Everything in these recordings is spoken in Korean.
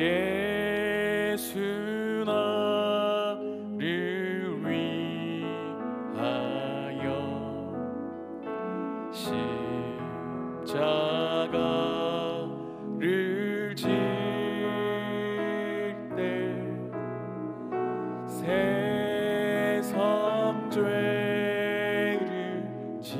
예수 나를 위하여 십자가를 질때 세상 죄를 지시고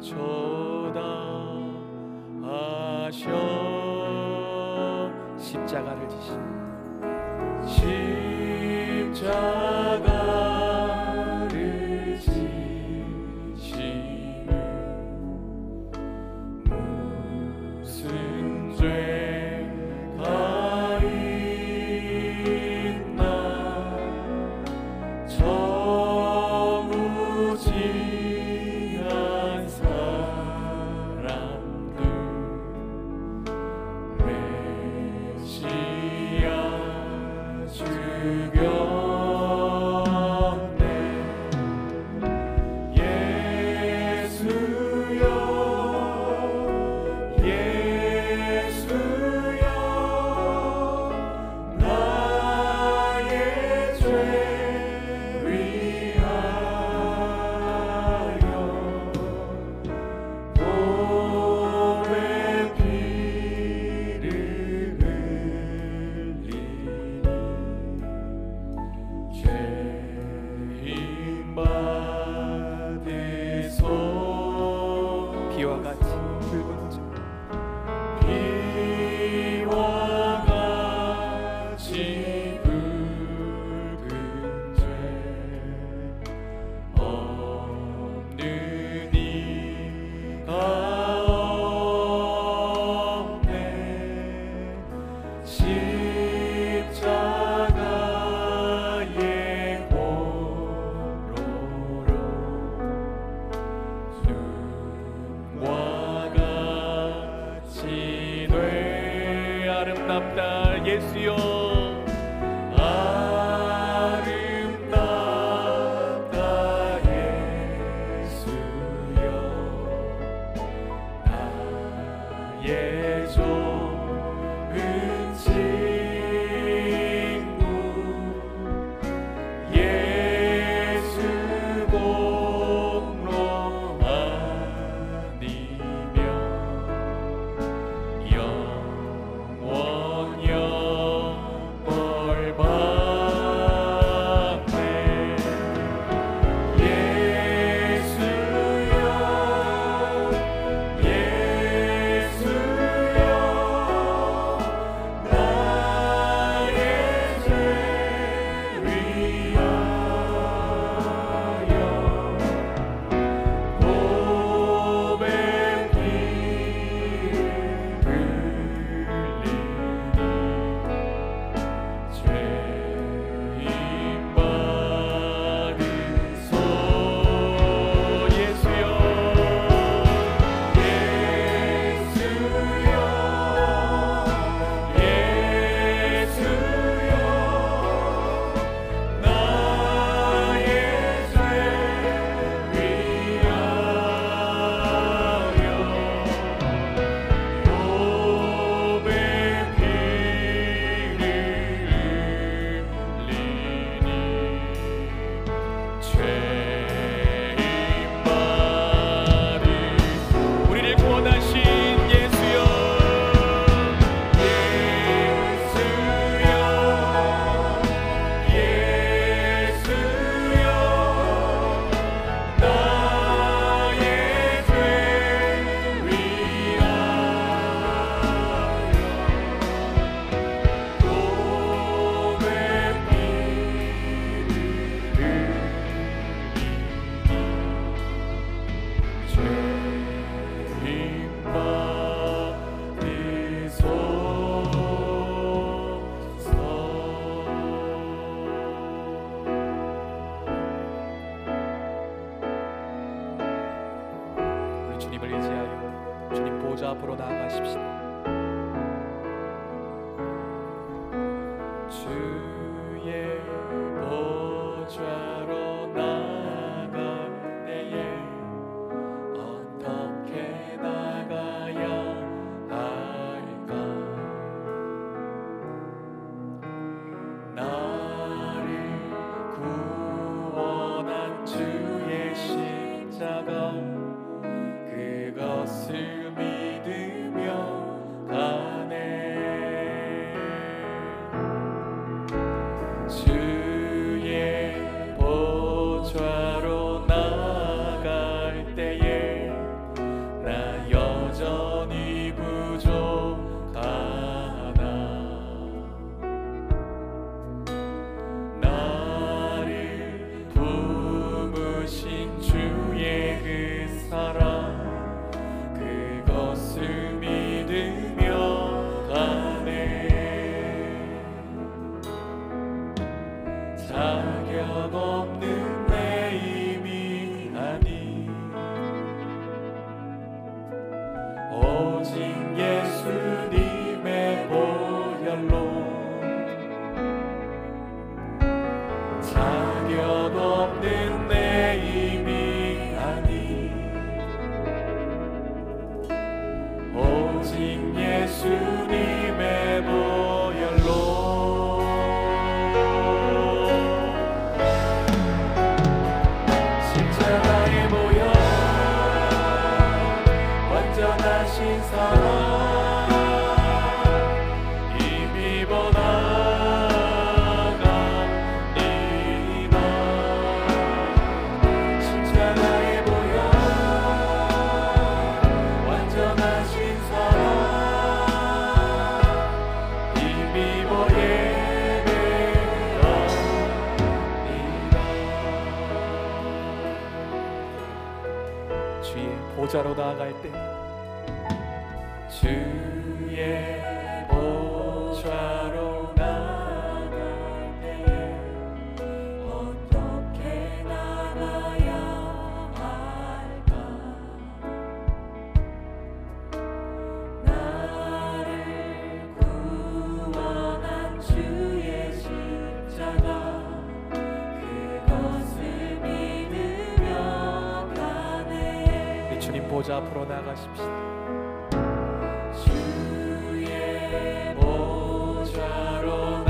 고쳐 나가를 지십니다. yarım kapta geziyor. 앞으로 나아가십시다. 오직 예수. 보좌로 나아갈 때. 주의 먼저 앞으로 나가십시다. 주의 보좌로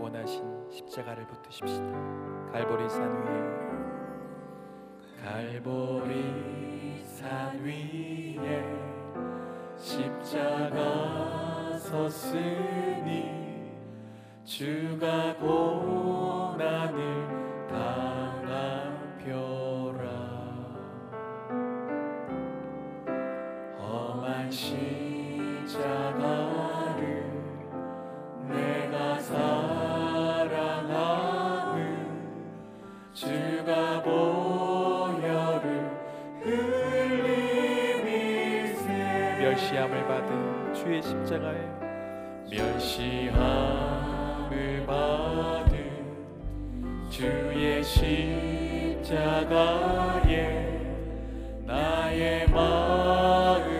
구원하신 십자가를 붙드십시다. 갈보리 산 위에 갈보리 산 위에 십자가 섰으니 주가 고난을 당하표라 험한 십자가 보혈을 흘리미세 멸시함을 받은 주의 십자가에 멸시함을 받은 주의 십자가에 나의 마음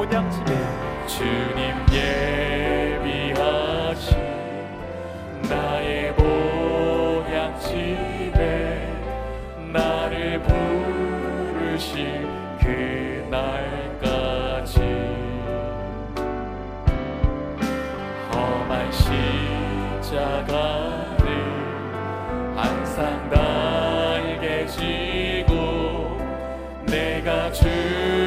본향집에 주님 예비하신 나의 본향집에 나를 부르신 그날까지. 험한 십자가를 항상 날개 지고 내가 주